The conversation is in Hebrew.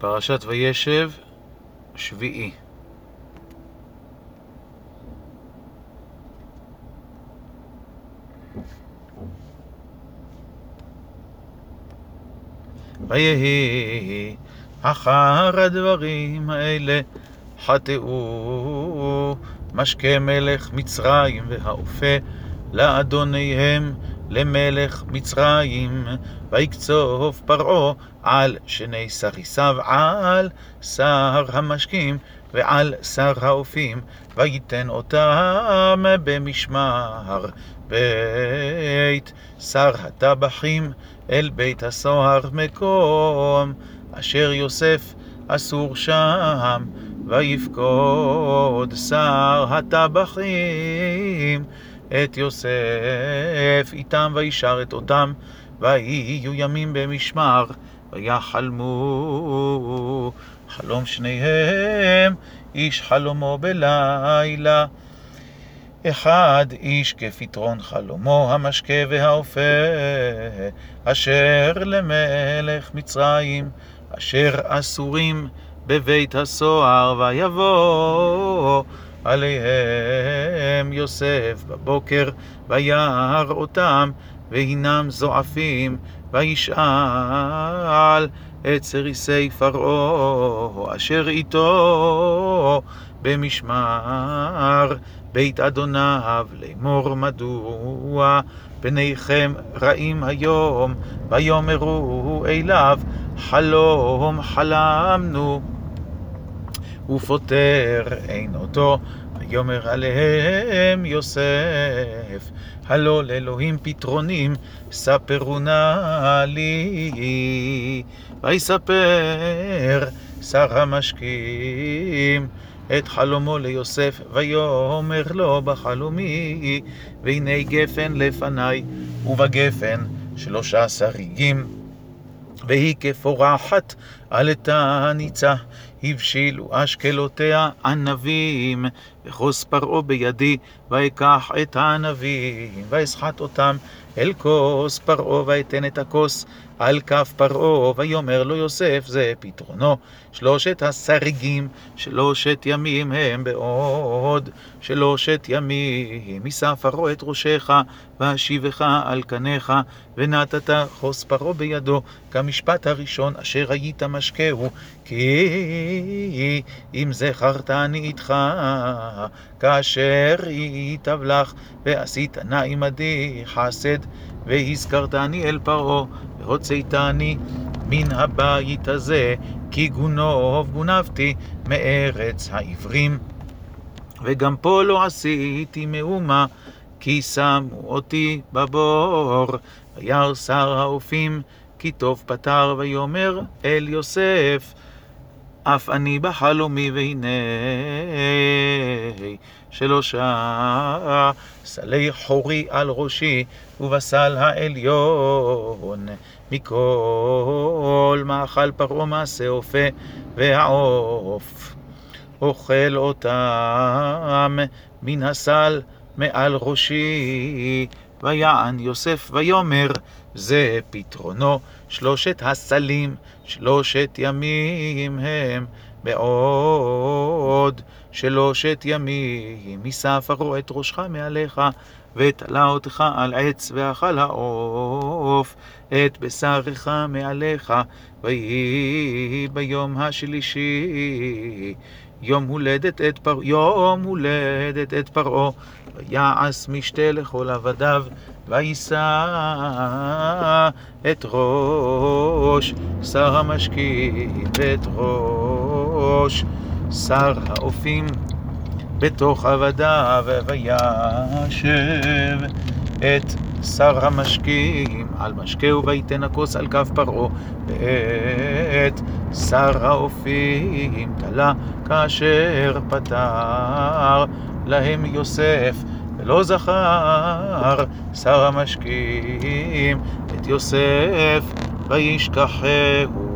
פרשת וישב, שביעי. ויהי אחר הדברים האלה חטאו משקה מלך מצרים והאופה לאדוניהם למלך מצרים, ויקצוף פרעה על שני סריסיו, על שר המשקים ועל שר האופים, ויתן אותם במשמר בית שר הטבחים אל בית הסוהר מקום, אשר יוסף אסור שם, ויפקוד שר הטבחים את יוסף איתם וישרת אותם, ויהיו ימים במשמר, ויחלמו חלום שניהם, איש חלומו בלילה. אחד איש כפתרון חלומו המשקה והאופה, אשר למלך מצרים, אשר אסורים בבית הסוהר, ויבוא עליהם יוסף בבוקר, וירא אותם, והינם זועפים, וישאל את סריסי פרעה, אשר איתו במשמר בית אדוניו, לאמור מדוע פניכם רעים היום, ויאמרו אליו, חלום חלמנו. ופוטר אין אותו, ויאמר עליהם יוסף, הלא לאלוהים פתרונים, ספרו נא לי. ויספר שר המשקים את חלומו ליוסף, ויאמר לו בחלומי, והנה גפן לפניי, ובגפן שלושה שריגים. והיא כפורחת עלתה ניצה, הבשילו אשקלותיה ענבים, וכוס פרעה בידי, ואקח את הענבים, ואסחט אותם אל כוס פרעה, ואתן את הכוס על כף פרעה, ויאמר לו יוסף, זה פתרונו. שלושת השריגים, שלושת ימים הם בעוד, שלושת ימים. יישא פרעה את ראשך, ואשיבך על קניך, ונתת חוס פרעה בידו, כמשפט הראשון אשר היית משקהו, כי אם זכרתני איתך, כאשר ייטב לך, ועשית נא עמדי חסד, והזכרתני אל פרעה, והוצאתני מן הבית הזה, כי גונוב גונבתי מארץ העברים. וגם פה לא עשיתי מאומה, כי שמו אותי בבור. וירא שר האופים, כי טוב פתר, ויאמר אל יוסף, אף אני בחלומי, והנה שלושה סלי חורי על ראשי, ובסל העליון מכל מאכל פרעה מעשה אופה והעוף. אוכל אותם מן הסל מעל ראשי, ויען יוסף ויאמר, זה פתרונו, שלושת הסלים, שלושת ימים הם בעוד שלושת ימים. יישא פרעה את ראשך מעליך, ותלה אותך על עץ, ואכל העוף את בשרך מעליך, ויהי ביום השלישי. יום הולדת את פרעה, יום הולדת את פרעה, ויעש משתה לכל עבדיו, ויישא את ראש שר המשקים, ואת ראש שר האופים בתוך עבדיו, וישב את שר המשקים על משקהו, ויתן הכוס על כף פרעה, ואת שר האופים. תלה כאשר פתר להם יוסף, ולא זכר שר המשקים את יוסף, וישכחהו